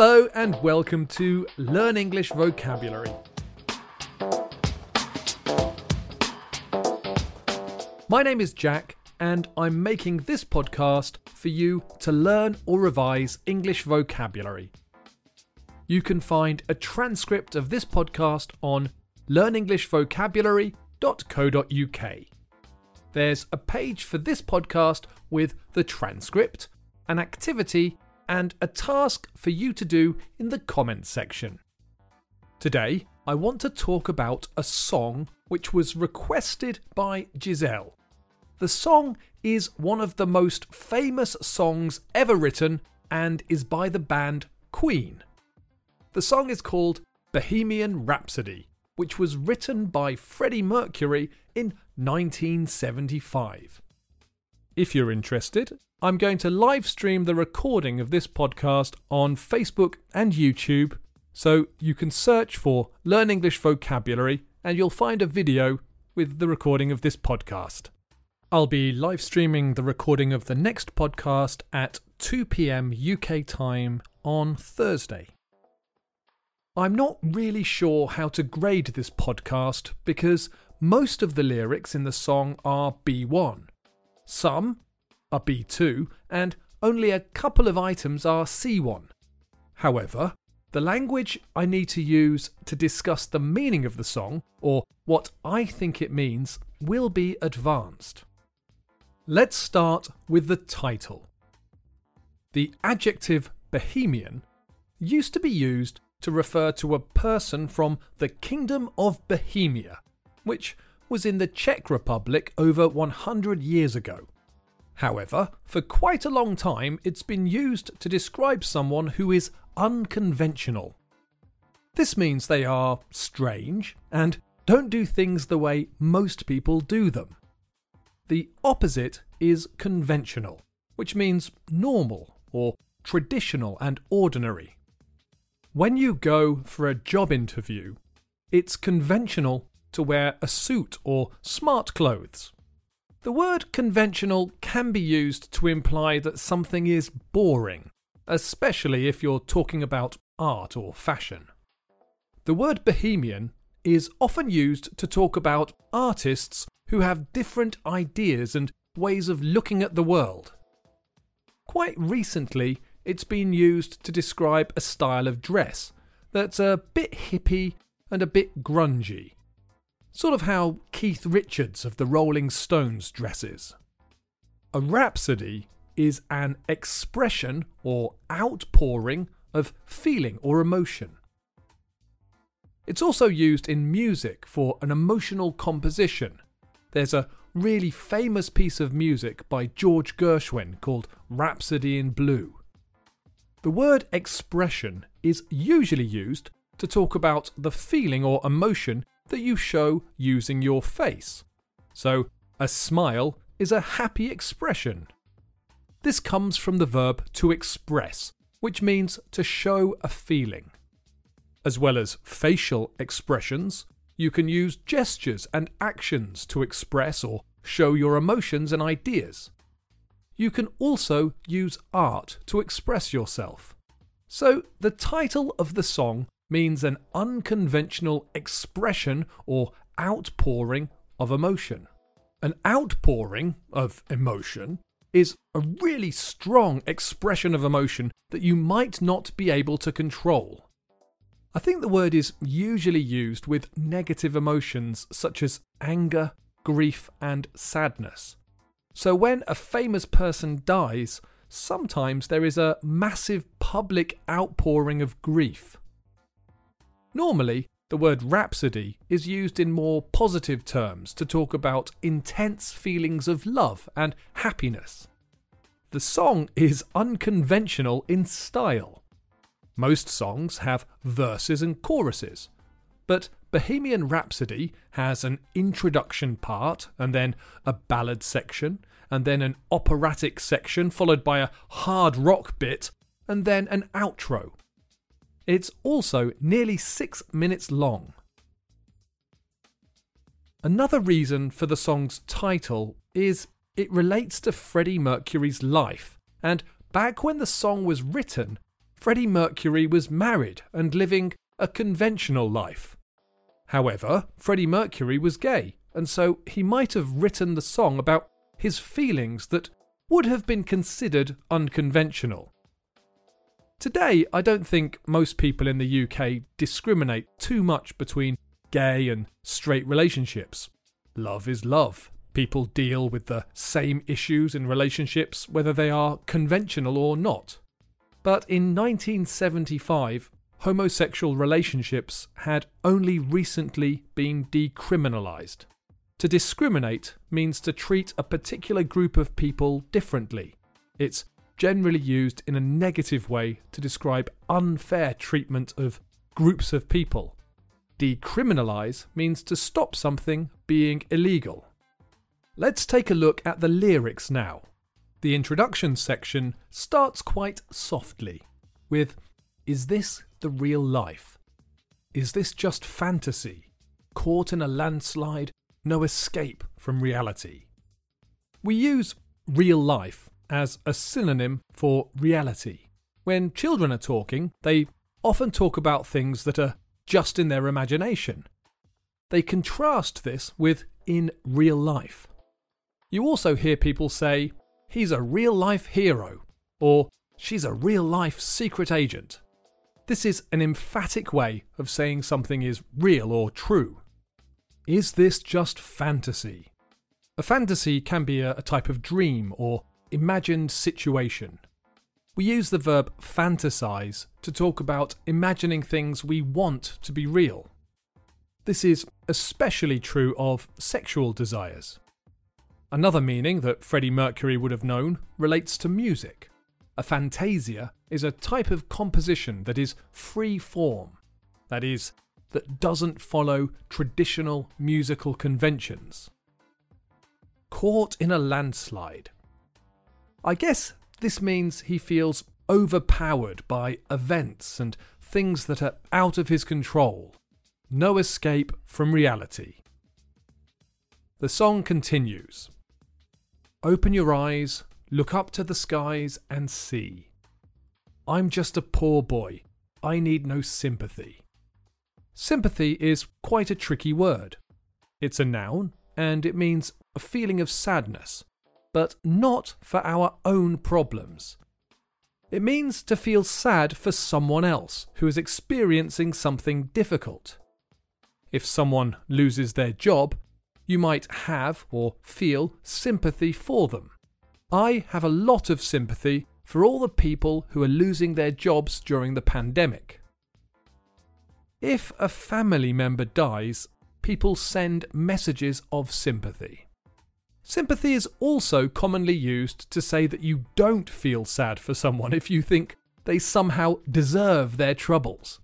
Hello and welcome to Learn English Vocabulary. My name is Jack, and I'm making this podcast for you to learn or revise English vocabulary. You can find a transcript of this podcast on learnenglishvocabulary.co.uk. There's a page for this podcast with the transcript, an activity, and a task for you to do in the comments section. Today, I want to talk about a song which was requested by Giselle. The song is one of the most famous songs ever written and is by the band Queen. The song is called Bohemian Rhapsody, which was written by Freddie Mercury in 1975. If you're interested, I'm going to live stream the recording of this podcast on Facebook and YouTube, so you can search for Learn English Vocabulary and you'll find a video with the recording of this podcast. I'll be live streaming the recording of the next podcast at 2 pm UK time on Thursday. I'm not really sure how to grade this podcast because most of the lyrics in the song are B1. Some are B2 and only a couple of items are C1. However, the language I need to use to discuss the meaning of the song, or what I think it means, will be advanced. Let's start with the title. The adjective Bohemian used to be used to refer to a person from the Kingdom of Bohemia, which was in the Czech Republic over 100 years ago. However, for quite a long time, it's been used to describe someone who is unconventional. This means they are strange and don't do things the way most people do them. The opposite is conventional, which means normal or traditional and ordinary. When you go for a job interview, it's conventional to wear a suit or smart clothes. The word conventional can be used to imply that something is boring, especially if you're talking about art or fashion. The word bohemian is often used to talk about artists who have different ideas and ways of looking at the world. Quite recently, it's been used to describe a style of dress that's a bit hippie and a bit grungy. Sort of how Keith Richards of the Rolling Stones dresses. A rhapsody is an expression or outpouring of feeling or emotion. It's also used in music for an emotional composition. There's a really famous piece of music by George Gershwin called Rhapsody in Blue. The word expression is usually used to talk about the feeling or emotion that you show using your face. So, a smile is a happy expression. This comes from the verb to express, which means to show a feeling. As well as facial expressions, you can use gestures and actions to express or show your emotions and ideas. You can also use art to express yourself. So, the title of the song means an unconventional expression or outpouring of emotion. An outpouring of emotion is a really strong expression of emotion that you might not be able to control. I think the word is usually used with negative emotions such as anger, grief, and sadness. So when a famous person dies, sometimes there is a massive public outpouring of grief. Normally, the word rhapsody is used in more positive terms to talk about intense feelings of love and happiness. The song is unconventional in style. Most songs have verses and choruses, but Bohemian Rhapsody has an introduction part and then a ballad section and then an operatic section followed by a hard rock bit and then an outro. It's also nearly six minutes long. Another reason for the song's title is it relates to Freddie Mercury's life, and back when the song was written, Freddie Mercury was married and living a conventional life. However, Freddie Mercury was gay, and so he might have written the song about his feelings that would have been considered unconventional. Today, I don't think most people in the UK discriminate too much between gay and straight relationships. Love is love. People deal with the same issues in relationships, whether they are conventional or not. But in 1975, homosexual relationships had only recently been decriminalised. To discriminate means to treat a particular group of people differently. It's generally used in a negative way to describe unfair treatment of groups of people. Decriminalise means to stop something being illegal. Let's take a look at the lyrics now. The introduction section starts quite softly with Is this the real life? Is this just fantasy? Caught in a landslide, no escape from reality. We use real life as a synonym for reality. When children are talking, they often talk about things that are just in their imagination. They contrast this with in real life. You also hear people say, he's a real life hero, or she's a real life secret agent. This is an emphatic way of saying something is real or true. Is this just fantasy? A fantasy can be a, type of dream or imagined situation. We use the verb fantasize to talk about imagining things we want to be real. This is especially true of sexual desires. Another meaning that Freddie Mercury would have known relates to music. A fantasia is a type of composition that is free form, that is, that doesn't follow traditional musical conventions. Caught in a landslide I guess this means he feels overpowered by events and things that are out of his control. No escape from reality. The song continues Open your eyes, look up to the skies, and see. I'm just a poor boy. I need no sympathy. Sympathy is quite a tricky word. It's a noun, and it means a feeling of sadness, but not for our own problems. It means to feel sad for someone else who is experiencing something difficult. If someone loses their job, you might have or feel sympathy for them. I have a lot of sympathy for all the people who are losing their jobs during the pandemic. If a family member dies, people send messages of sympathy. Sympathy is also commonly used to say that you don't feel sad for someone if you think they somehow deserve their troubles.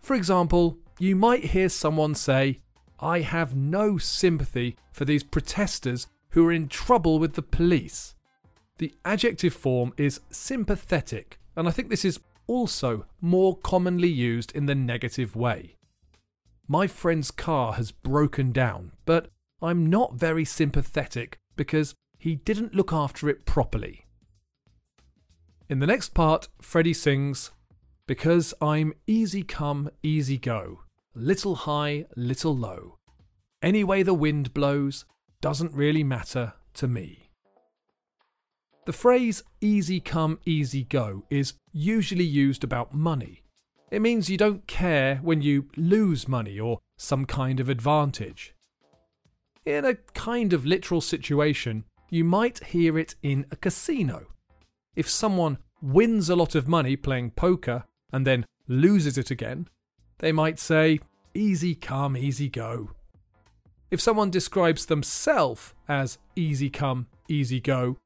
For example, you might hear someone say, I have no sympathy for these protesters who are in trouble with the police. The adjective form is sympathetic, and I think this is also more commonly used in the negative way. My friend's car has broken down, but I'm not very sympathetic because he didn't look after it properly. In the next part, Freddie sings, Because I'm easy come, easy go, little high, little low. Any way the wind blows doesn't really matter to me. The phrase easy come, easy go is usually used about money. It means you don't care when you lose money or some kind of advantage. In a kind of literal situation, you might hear it in a casino. If someone wins a lot of money playing poker and then loses it again, they might say, easy come, easy go. If someone describes themselves as easy come, easy go,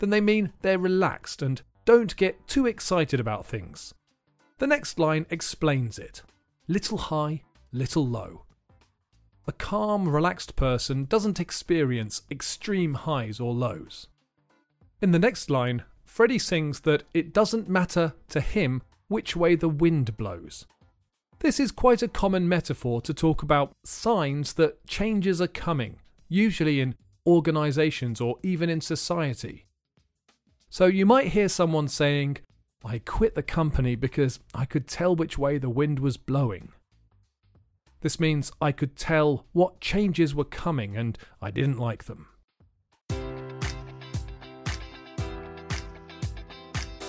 then they mean they're relaxed and don't get too excited about things. The next line explains it little high, little low. A calm, relaxed person doesn't experience extreme highs or lows. In the next line, Freddie sings that it doesn't matter to him which way the wind blows. This is quite a common metaphor to talk about signs that changes are coming, usually in organisations or even in society. So you might hear someone saying, I quit the company because I could tell which way the wind was blowing. This means I could tell what changes were coming and I didn't like them.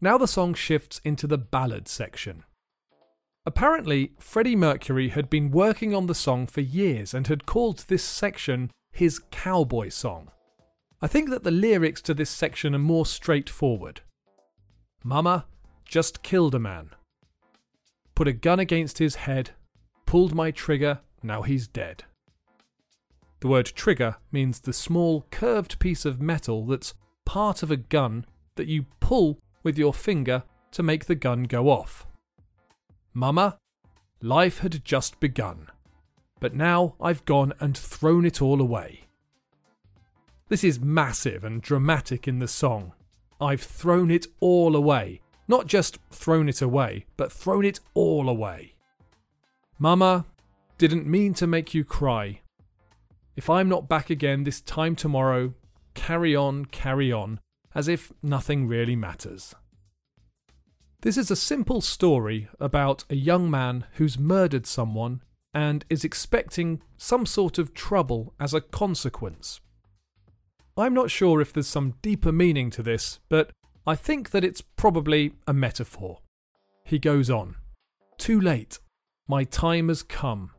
Now the song shifts into the ballad section. Apparently, Freddie Mercury had been working on the song for years and had called this section his cowboy song. I think that the lyrics to this section are more straightforward. Mama just killed a man. Put a gun against his head, pulled my trigger, now he's dead. The word trigger means the small curved piece of metal that's part of a gun that you pull with your finger to make the gun go off. Mama, life had just begun, but now I've gone and thrown it all away. This is massive and dramatic in the song. I've thrown it all away. Not just thrown it away, but thrown it all away. Mama, didn't mean to make you cry. If I'm not back again this time tomorrow, carry on, carry on, as if nothing really matters. This is a simple story about a young man who's murdered someone and is expecting some sort of trouble as a consequence. I'm not sure if there's some deeper meaning to this, but I think that it's probably a metaphor. He goes on Too late, my time has come.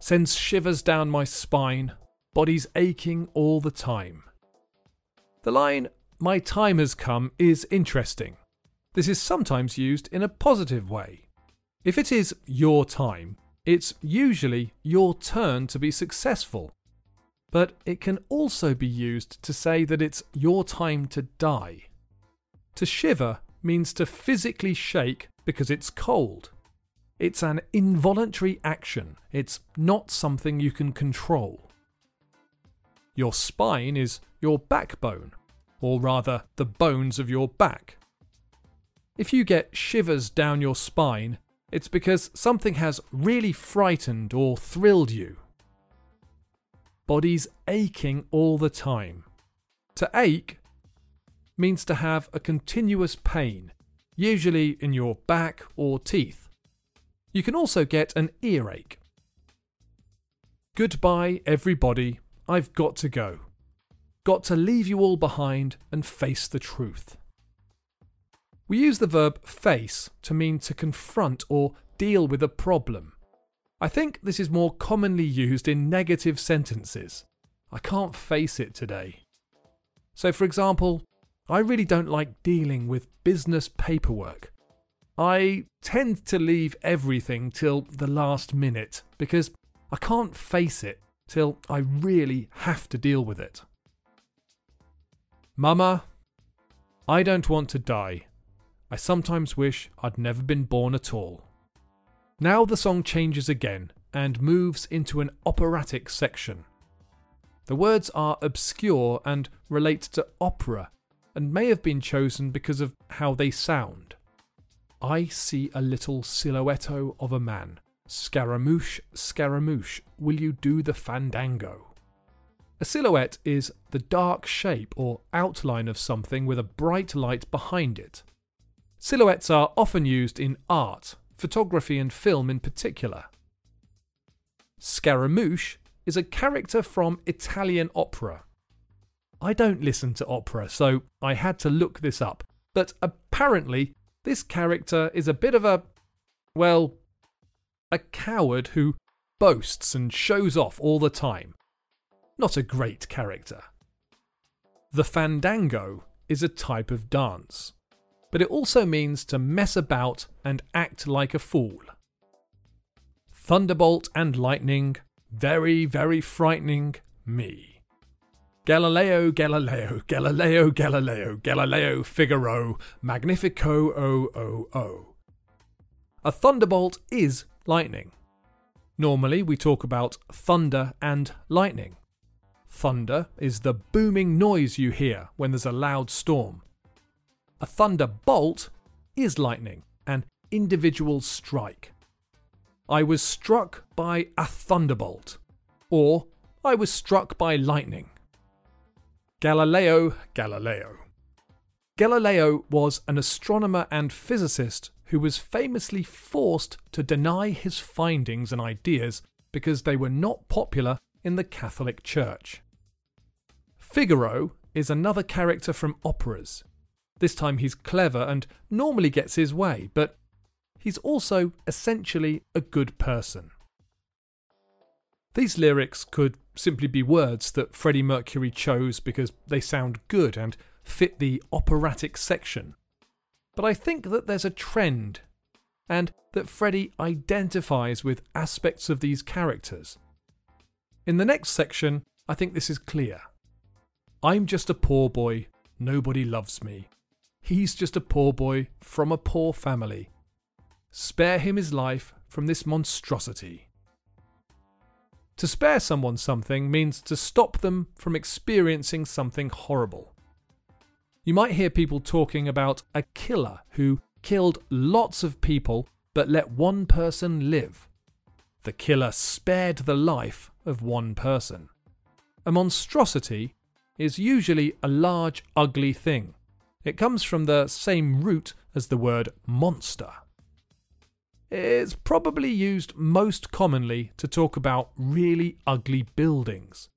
Sends shivers down my spine, body's aching all the time. The line, my time has come, is interesting. This is sometimes used in a positive way. If it is your time, it's usually your turn to be successful. But it can also be used to say that it's your time to die. To shiver means to physically shake because it's cold. It's an involuntary action, it's not something you can control. Your spine is your backbone, or rather, the bones of your back. If you get shivers down your spine, it's because something has really frightened or thrilled you. Body's aching all the time. To ache means to have a continuous pain, usually in your back or teeth. You can also get an earache. Goodbye, everybody. I've got to go. Got to leave you all behind and face the truth. We use the verb face to mean to confront or deal with a problem. I think this is more commonly used in negative sentences. I can't face it today. So, for example, I really don't like dealing with business paperwork. I tend to leave everything till the last minute because I can't face it till I really have to deal with it. Mama, I don't want to die. I sometimes wish I'd never been born at all. Now the song changes again and moves into an operatic section. The words are obscure and relate to opera and may have been chosen because of how they sound. I see a little silhouetto of a man. Scaramouche, Scaramouche, will you do the fandango? A silhouette is the dark shape or outline of something with a bright light behind it. Silhouettes are often used in art, photography, and film in particular. Scaramouche is a character from Italian opera. I don't listen to opera, so I had to look this up. But apparently, this character is a bit of a. well. a coward who boasts and shows off all the time. Not a great character. The fandango is a type of dance, but it also means to mess about and act like a fool. Thunderbolt and lightning, very, very frightening me. Galileo, Galileo, Galileo, Galileo, Galileo, Figaro, Magnifico, o, o, o. A thunderbolt is lightning. Normally, we talk about thunder and lightning. Thunder is the booming noise you hear when there's a loud storm. A thunderbolt is lightning, an individual strike. I was struck by a thunderbolt, or I was struck by lightning. Galileo Galileo. Galileo was an astronomer and physicist who was famously forced to deny his findings and ideas because they were not popular in the Catholic Church. Figaro is another character from operas. This time he's clever and normally gets his way, but he's also essentially a good person. These lyrics could simply be words that Freddie Mercury chose because they sound good and fit the operatic section. But I think that there's a trend, and that Freddie identifies with aspects of these characters. In the next section, I think this is clear. I'm just a poor boy, nobody loves me. He's just a poor boy from a poor family. Spare him his life from this monstrosity. To spare someone something means to stop them from experiencing something horrible. You might hear people talking about a killer who killed lots of people but let one person live. The killer spared the life of one person. A monstrosity is usually a large, ugly thing. It comes from the same root as the word monster. It's probably used most commonly to talk about really ugly buildings.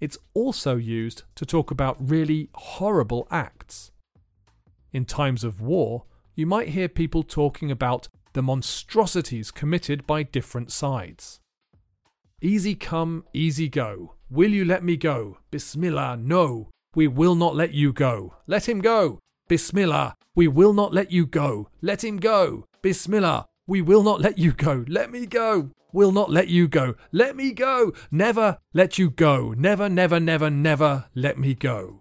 It's also used to talk about really horrible acts. In times of war, you might hear people talking about the monstrosities committed by different sides. Easy come, easy go. Will you let me go? Bismillah, no. We will not let you go. Let him go. Bismillah, we will not let you go. Let him go. Bismillah, we will not let you go. Let me go. Will not let you go. Let me go. Never let you go. Never, never, never, never let me go.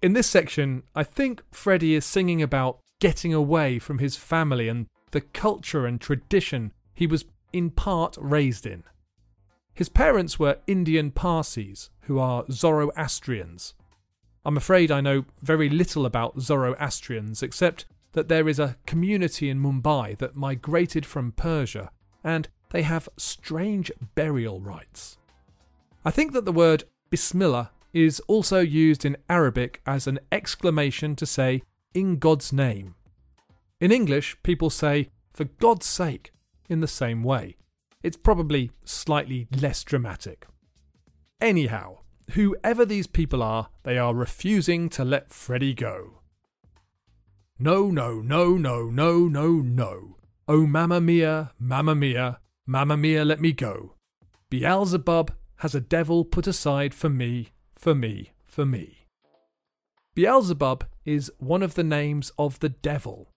In this section, I think Freddie is singing about getting away from his family and the culture and tradition he was in part raised in. His parents were Indian Parsis, who are Zoroastrians. I'm afraid I know very little about Zoroastrians except that there is a community in Mumbai that migrated from Persia and they have strange burial rites. I think that the word Bismillah is also used in Arabic as an exclamation to say, in God's name. In English, people say, for God's sake, in the same way. It's probably slightly less dramatic. Anyhow, whoever these people are, they are refusing to let Freddie go. No, no, no, no, no, no, no. Oh, mamma mia, mamma mia, mamma mia, let me go. Beelzebub has a devil put aside for me, for me, for me. Beelzebub is one of the names of the devil,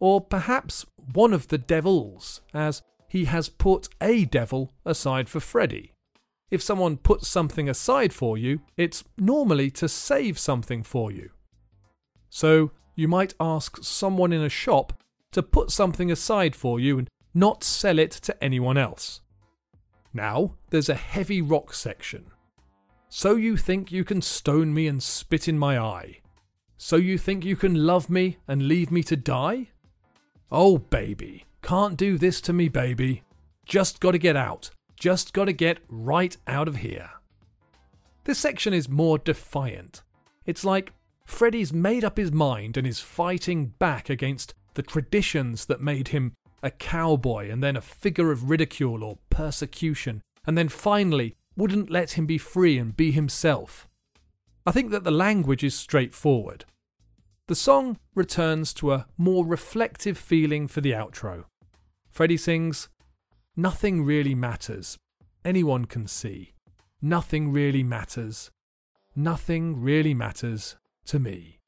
or perhaps one of the devils, as he has put a devil aside for Freddie. If someone puts something aside for you, it's normally to save something for you. So you might ask someone in a shop to put something aside for you and not sell it to anyone else. Now, there's a heavy rock section. So you think you can stone me and spit in my eye? So you think you can love me and leave me to die? Oh, baby, can't do this to me, baby. Just gotta get out. Just gotta get right out of here. This section is more defiant. It's like Freddie's made up his mind and is fighting back against the traditions that made him a cowboy and then a figure of ridicule or persecution, and then finally wouldn't let him be free and be himself. I think that the language is straightforward. The song returns to a more reflective feeling for the outro. Freddie sings, Nothing really matters. Anyone can see. Nothing really matters. Nothing really matters to me.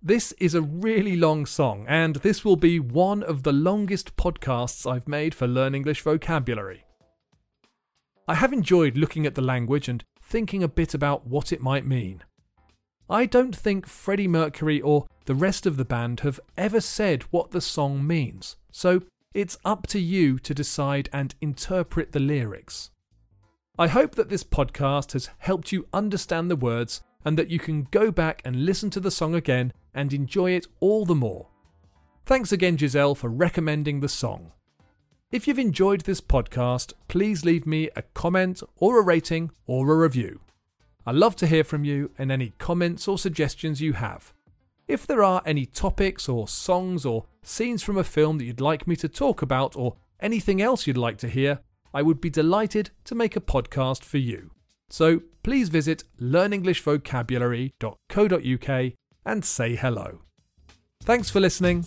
This is a really long song, and this will be one of the longest podcasts I've made for Learn English Vocabulary. I have enjoyed looking at the language and thinking a bit about what it might mean. I don't think Freddie Mercury or the rest of the band have ever said what the song means, so it's up to you to decide and interpret the lyrics. I hope that this podcast has helped you understand the words and that you can go back and listen to the song again and enjoy it all the more. Thanks again, Giselle, for recommending the song. If you've enjoyed this podcast, please leave me a comment or a rating or a review. I love to hear from you and any comments or suggestions you have. If there are any topics or songs or scenes from a film that you'd like me to talk about or anything else you'd like to hear, I would be delighted to make a podcast for you. So please visit learnenglishvocabulary.co.uk and say hello. Thanks for listening.